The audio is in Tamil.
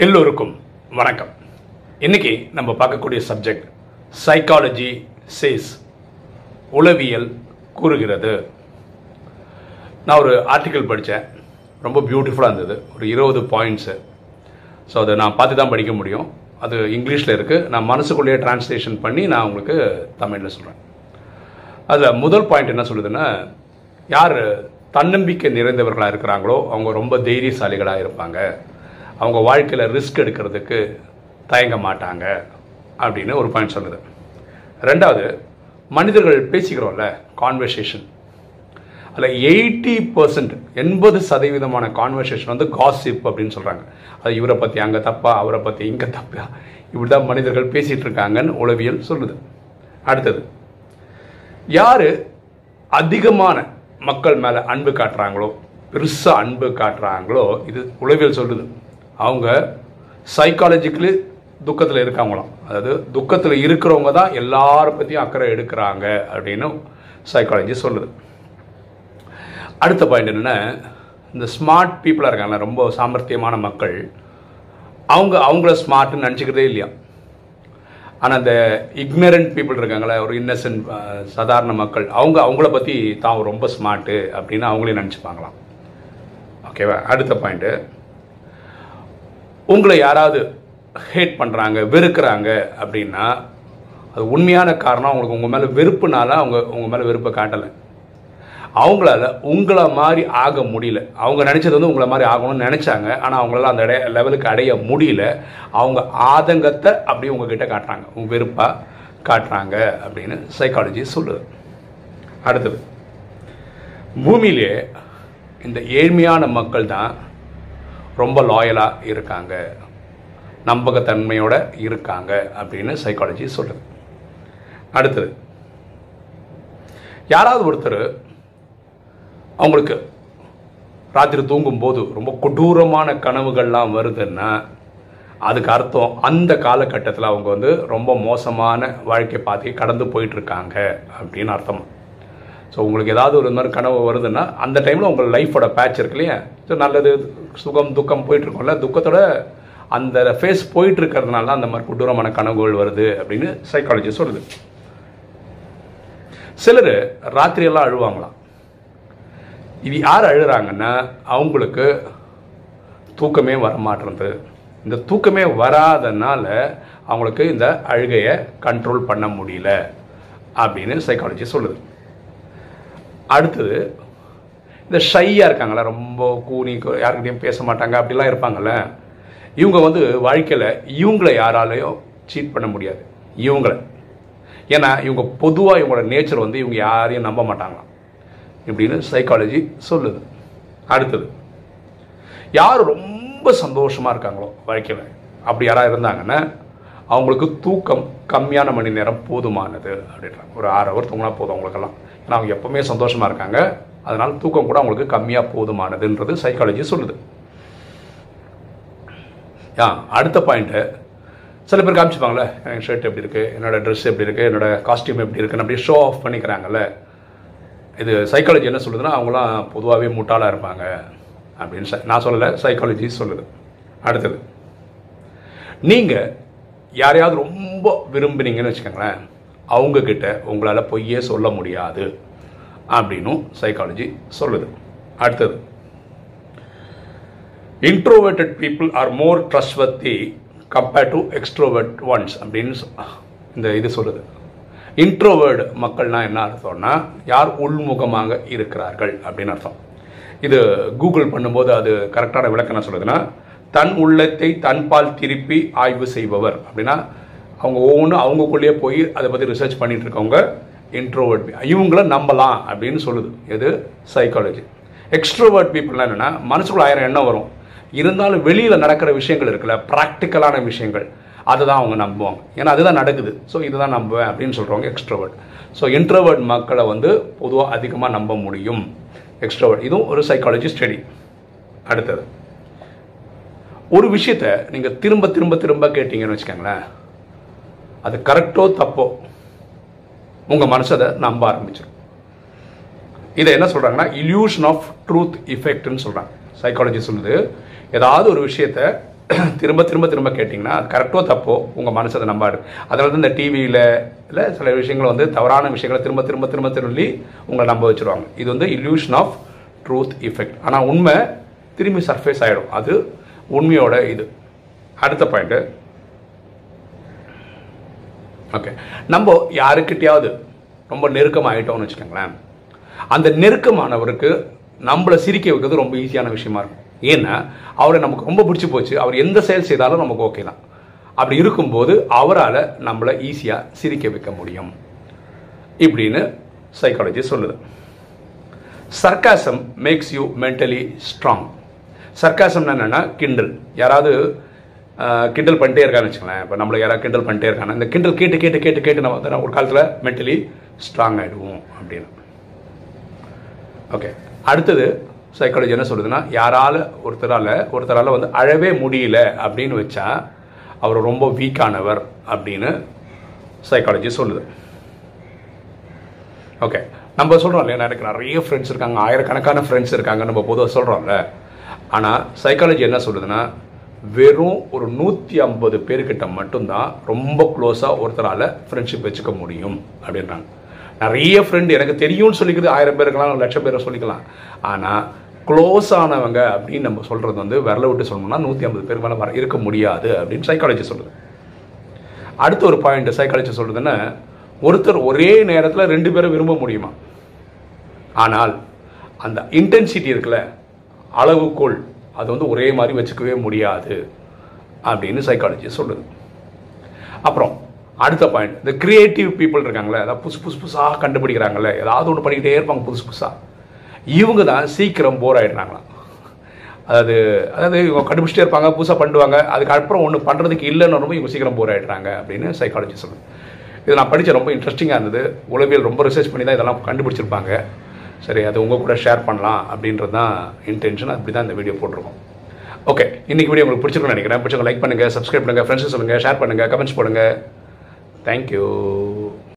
எல்லோருக்கும் வணக்கம். இன்னைக்கு நம்ம பார்க்கக்கூடிய சப்ஜெக்ட் சைக்காலஜி சேஸ் உளவியல் கூறுகிறது. நான் ஒரு ஆர்டிக்கல் படித்தேன் ரொம்ப பியூட்டிஃபுல்லாக இருந்தது. ஒரு இருபது பாயிண்ட்ஸு ஸோ அதை நான் பார்த்து தான் படிக்க முடியும். அது இங்கிலீஷில் இருக்குது நான் மனசுக்குள்ளேயே டிரான்ஸ்லேஷன் பண்ணி நான் உங்களுக்கு தமிழில் சொல்கிறேன் அதில் முதல் பாயிண்ட் என்ன சொல்லுதுன்னா யார் தன்னம்பிக்கை நிறைந்தவர்களாக இருக்கிறாங்களோ அவங்க ரொம்ப தைரியசாலிகளாக இருப்பாங்க. அவங்க வாழ்க்கையில் ரிஸ்க் எடுக்கிறதுக்கு தயங்க மாட்டாங்க அப்படின்னு ஒரு பாயிண்ட் சொல்லுது. ரெண்டாவது மனிதர்கள் பேசிக்கிறோம்ல கான்வர்சேஷன் அதில் எயிட்டி பர்சன்ட் எண்பது சதவீதமான கான்வர்சேஷன் வந்து காசிப் அப்படின்னு சொல்கிறாங்க அது இவரை பற்றி அங்கே தப்பா அவரை பற்றி இங்கே தப்பா இப்படி தான் மனிதர்கள் பேசிகிட்டு இருக்காங்கன்னு உளவியல் சொல்லுது. அடுத்தது யார் அதிகமான மக்கள் மேலே அன்பு காட்டுறாங்களோ பெருசாக அன்பு காட்டுறாங்களோ இது உளவியல் சொல்லுது. அவங்க சைக்காலஜிக்கலி துக்கத்தில் இருக்காங்களாம். அதாவது துக்கத்தில் இருக்கிறவங்க தான் எல்லார பற்றியும் அக்கறை எடுக்கிறாங்க அப்படின்னு சைக்காலஜி சொல்லுது. அடுத்த பாயிண்ட் என்னென்னா இந்த ஸ்மார்ட் பீப்புளாக இருக்காங்க ரொம்ப சாமர்த்தியமான மக்கள் அவங்க அவங்கள ஸ்மார்ட்னு நினச்சிக்கிறதே இல்லையா? ஆனால் அந்த இக்னரண்ட் பீப்புள் இருக்காங்களே ஒரு இன்னசென்ட் சாதாரண மக்கள் அவங்க அவங்கள பற்றி தான் ரொம்ப ஸ்மார்ட்டு அப்படின்னு அவங்களே நினச்சிப்பாங்களாம். ஓகேவா அடுத்த பாயிண்ட்டு உங்களை யாராவது ஹேட் பண்ணுறாங்க வெறுக்கிறாங்க அப்படின்னா அது உண்மையான காரணம். அவங்களுக்கு உங்கள் மேலே வெறுப்புனால அவங்க உங்கள் மேலே வெறுப்பை காட்டலை. அவங்களால உங்களை மாதிரி ஆக முடியல. அவங்க நினச்சது வந்து உங்களை மாதிரி ஆகணும்னு நினச்சாங்க. ஆனால் அவங்களால அந்த அடைய லெவலுக்கு அடைய முடியல. அவங்க ஆதங்கத்தை அப்படியே உங்ககிட்ட காட்டுறாங்க. உங்க வெறுப்பாக காட்டுறாங்க அப்படின்னு சைக்காலஜி சொல்லுது. அடுத்தது பூமியிலே இந்த ஏழ்மையான மக்கள் தான் ரொம்ப லாயலாக இருக்காங்க. நம்பகத்தன்மையோட இருக்காங்க அப்படின்னு சைக்காலஜி சொல்லுது. அடுத்தது யாராவது ஒருத்தர் அவங்களுக்கு ராத்திரி தூங்கும்போது ரொம்ப கொடூரமான கனவுகள்லாம் வருதுன்னா அதுக்கு அர்த்தம் அந்த காலகட்டத்தில் அவங்க வந்து ரொம்ப மோசமான வாழ்க்கை பார்த்து கடந்து போயிட்டுருக்காங்க அப்படின்னு அர்த்தம்? ஸோ உங்களுக்கு ஏதாவது ஒரு மாதிரி கனவு வருதுன்னா அந்த டைமில் உங்கள் லைஃபோட பேட்ச் இருக்கு இல்லையா? ஸோ நல்லது சுகம் துக்கம் போயிட்டுருக்கோம்ல துக்கத்தோட அந்த ஃபேஸ் போயிட்டுருக்கிறதுனால தான் அந்த மாதிரி கொடூரமான கனவுகள் வருது அப்படின்னு சைக்காலஜி சொல்லுது. சிலர் ராத்திரியெல்லாம் அழுவாங்களாம். இது யார் அழுகிறாங்கன்னா அவங்களுக்கு தூக்கமே வரமாட்டேறது இந்த தூக்கமே வராதனால அவங்களுக்கு இந்த அழுகையை கண்ட்ரோல் பண்ண முடியல அப்படின்னு சைக்காலஜி சொல்லுது. அடுத்தது இந்த ஷையாக இருக்காங்களே ரொம்ப கூனி யாருக்கிட்டையும் பேச மாட்டாங்க அப்படிலாம் இருப்பாங்கல்ல இவங்க வந்து வாழ்க்கையில் இவங்களை யாராலையும் சீட் பண்ண முடியாது. இவங்களை. ஏன்னா இவங்க பொதுவாக இவங்களோட நேச்சர் வந்து இவங்க யாரையும் நம்ப மாட்டாங்களாம் இப்படின்னு சைக்காலஜி சொல்லுது. அடுத்தது யார் ரொம்ப சந்தோஷமாக இருக்காங்களோ வாழ்க்கையில் அப்படி யாராவது இருந்தாங்கன்னா அவங்களுக்கு தூக்கம் கம்மியான மணி நேரம் போதுமானது அப்படின்றாங்க. ஒரு ஆறு ஹவர் தூங்கினா போதும் அவங்களுக்கெல்லாம். ஏன்னா அவங்க எப்போவுமே சந்தோஷமாக இருக்காங்க. அதனால் தூக்கம் கூட அவங்களுக்கு கம்மியாக போதுமானதுன்றது சைக்காலஜி சொல்லுது. ஆ அடுத்த பாயிண்ட்டு சில பேர் காமிச்சுப்பாங்களே என் ஷர்ட் எப்படி இருக்குது என்னோட ட்ரெஸ் எப்படி இருக்குது என்னோட காஸ்டியூம் எப்படி இருக்குன்னு அப்படியே ஷோ ஆஃப் பண்ணிக்கிறாங்கல்ல. இது சைக்காலஜி என்ன சொல்லுதுன்னா அவங்களாம் பொதுவாகவே முட்டாளாக இருப்பாங்க அப்படின்னு. நான் சொல்லலை சைக்காலஜி சொல்லுது. அடுத்தது. நீங்கள் யாரையாவது ரொம்ப விரும்புனீங்கன்னு வச்சுக்கோங்களேன் அவங்கக்கிட்ட உங்களால் பொய்யே சொல்ல முடியாது அப்படின்னும் சைக்காலஜி சொல்லுது. அடுத்தது introverted people are more trustworthy compared to extrovert ones அப்படின்னு சொ- இந்த இது சொல்லுது. இன்ட்ரோவேர்டு மக்கள்னால் என்ன அர்த்தம்னா யார் உள்முகமாக இருக்கிறார்கள் அப்படின்னு அர்த்தம். இது கூகுள் பண்ணும்போது அது கரெக்டான விளக்கம் என்ன சொல்லுதுன்னா தன் உள்ளத்தை தன்பால் திருப்பி ஆய்வு செய்பவர். அப்படின்னா அவங்க ஒவ்வொன்றும் அவங்கக்குள்ளேயே போய் அதை பற்றி ரிசர்ச் பண்ணிட்டு இருக்கவங்க இன்ட்ரோவர்ட் இவங்கள நம்பலாம் அப்படின்னு சொல்லுது. எது? சைக்காலஜி எக்ஸ்ட்ரோவர்ட் பீப்புள்லாம் என்னென்னா மனசுக்குள்ள ஆயிரம் எண்ணம் வரும். இருந்தாலும் வெளியில் நடக்கிற விஷயங்கள் இருக்குல்ல ப்ராக்டிக்கலான விஷயங்கள் அதை தான் அவங்க நம்புவாங்க. ஏன்னா அதுதான் நடக்குது. ஸோ இதுதான் நம்புவேன் அப்படின்னு சொல்கிறவங்க எக்ஸ்ட்ரோவர்ட் ஸோ இன்ட்ரோவர்ட் மக்களை வந்து பொதுவாக அதிகமாக நம்ப முடியும். எக்ஸ்ட்ரோவர்ட் இதுவும் ஒரு சைக்காலஜி ஸ்டடி அடுத்தது. ஒரு விஷயத்த நீங்கள் திரும்ப திரும்ப திரும்ப கேட்டீங்கன்னு வச்சுக்கோங்களேன். அது கரெக்டோ தப்போ உங்கள் மனசு அதை நம்ப ஆரம்பிச்சிடும் இதை என்ன சொல்கிறாங்கன்னா இல்யூஷன் ஆஃப் ட்ரூத் இஃபெக்ட்னு சொல்கிறாங்க சைக்காலஜி சொல்லுது ஏதாவது ஒரு விஷயத்த திரும்ப திரும்ப திரும்ப கேட்டிங்கன்னா அது கரெக்டோ தப்போ உங்கள் மனசு அதை நம்பாடு அதனால தான் இந்த டிவியில் இல்லை சில விஷயங்கள் வந்து தவறான விஷயங்களை திரும்ப திரும்ப திரும்ப திரும்பி உங்களை நம்ப வச்சுருவாங்க. இது வந்து இல்யூஷன் ஆஃப் ட்ரூத் இஃபெக்ட் ஆனால் உண்மை திரும்பி சர்ஃபேஸ் ஆகிடும் அது உண்மையோட இது. அடுத்த பாயிண்ட்டு ஓகே நம்ம யாருக்கிட்டையாவது ரொம்ப நெருக்கமாயிட்டோம்னு வச்சுக்கோங்களேன். அந்த நெருக்கமானவருக்கு நம்மளை சிரிக்க வைக்கிறது ரொம்ப ஈஸியான விஷயமா இருக்கும். ஏன்னா அவரை நமக்கு ரொம்ப பிடிச்சி போச்சு. அவர் எந்த செயல் செய்தாலும் நமக்கு ஓகே தான். அப்படி இருக்கும்போது அவரால் நம்மளை ஈஸியாக சிரிக்க வைக்க முடியும். இப்படின்னு சைக்காலஜி சொல்லுது. Sarcasm makes you mentally strong சர்க்காசம்னா என்னென்னா கிண்டல். யாராவது கிண்டல் பண்ணிட்டே இருக்கான்னு வச்சுக்கோங்களேன். இப்போ நம்மளை யாராவது கிண்டல் பண்ணிட்டே இருக்காங்க இந்த கிண்டல் கேட்டு கேட்டு கேட்டு கேட்டு நம்ம வந்து ஒரு காலத்தில் மென்டலி ஸ்ட்ராங் ஆகிடுவோம் அப்படின்னு. ஓகே அடுத்தது சைக்காலஜி என்ன சொல்லுதுன்னா யாரால் ஒருத்தரால் ஒருத்தரால் வந்து அழவே முடியல அப்படின்னு வச்சா அவர் ரொம்ப வீக்கானவர் அப்படின்னு சைக்காலஜி சொல்லுது. ஓகே நம்ம சொல்கிறோம் இல்லையா எனக்கு நிறைய ஃப்ரெண்ட்ஸ் இருக்காங்க ஆயிரக்கணக்கான ஃப்ரெண்ட்ஸ் இருக்காங்க நம்ம பொதுவாக சொல்கிறோம்ல ஆனால் சைக்காலஜி என்ன சொல்லுதுன்னா வெறும் ஒரு நூற்றி ஐம்பது பேர்கிட்ட மட்டும்தான் ரொம்ப க்ளோஸாக ஒருத்தரால் ஃப்ரெண்ட்ஷிப் வச்சுக்க முடியும் அப்படின்றாங்க. நிறைய ஃப்ரெண்டு எனக்கு தெரியும்னு சொல்லிக்கிறது ஆயிரம் பேர் இருக்கலாம் லட்சம் பேரை சொல்லிக்கலாம். ஆனால் க்ளோஸ் ஆனவங்க அப்படின்னு நம்ம சொல்கிறது வந்து விரல விட்டு சொல்லணும்னா நூற்றி ஐம்பது பேர் மேலே வர இருக்க முடியாது அப்படின்னு சைக்காலஜி சொல்லுது. அடுத்த ஒரு பாயிண்ட் சைக்காலஜி சொல்கிறதுன்னா ஒருத்தர் ஒரே நேரத்தில் ரெண்டு பேரும் விரும்ப முடியுமா? ஆனால் அந்த இன்டென்சிட்டி இருக்குல்ல அளவுக்குள் அது வந்து ஒரே மாதிரி வச்சுக்கவே முடியாது அப்படின்னு சைக்காலஜி சொல்லுது. அப்புறம் அடுத்த பாயிண்ட் இந்த கிரியேட்டிவ் பீப்புள் இருக்காங்களே அதாவது புதுசு புதுசு புதுசாக கண்டுபிடிக்கிறாங்களே ஏதாவது ஒன்று பண்ணிக்கிட்டே இருப்பாங்க புதுசு புதுசாக இவங்க தான் சீக்கிரம் போர் ஆகிடுறாங்களாம் அதாவது அதாவது இவங்க கண்டுபிடிச்சிட்டே இருப்பாங்க புதுசாக பண்ணுவாங்க அதுக்கப்புறம் ஒன்று பண்ணுறதுக்கு இல்லைன்னு ரொம்ப இவங்க சீக்கிரம் போர் ஆகிடுறாங்க அப்படின்னு சைக்காலஜி சொல்லுது. இது நான் படித்த ரொம்ப இன்ட்ரெஸ்டிங்காக இருந்தது. உளவியல் ரொம்ப ரிசர்ச் பண்ணி தான் இதெல்லாம் கண்டுபிடிச்சிருப்பாங்க. சரி அது உங்கள் கூட ஷேர் பண்ணலாம் அப்படின்றது தான் இன்டென்ஷன் அப்படி தான் இந்த வீடியோ போட்டிருக்கோம். ஓகே இன்னைக்கு வீடியோ உங்களுக்கு பிடிச்சிருக்கும்னு நினைக்கிறேன். பிடிச்சவங்க லைக் பண்ணுங்கள் சப்ஸ்கிரைப் பண்ணுங்கள் ஃப்ரெண்ட்ஸ் சொல்லுங்கள் ஷேர் பண்ணுங்கள் கமெண்ட்ஸ் பண்ணுங்கள் தேங்க்யூ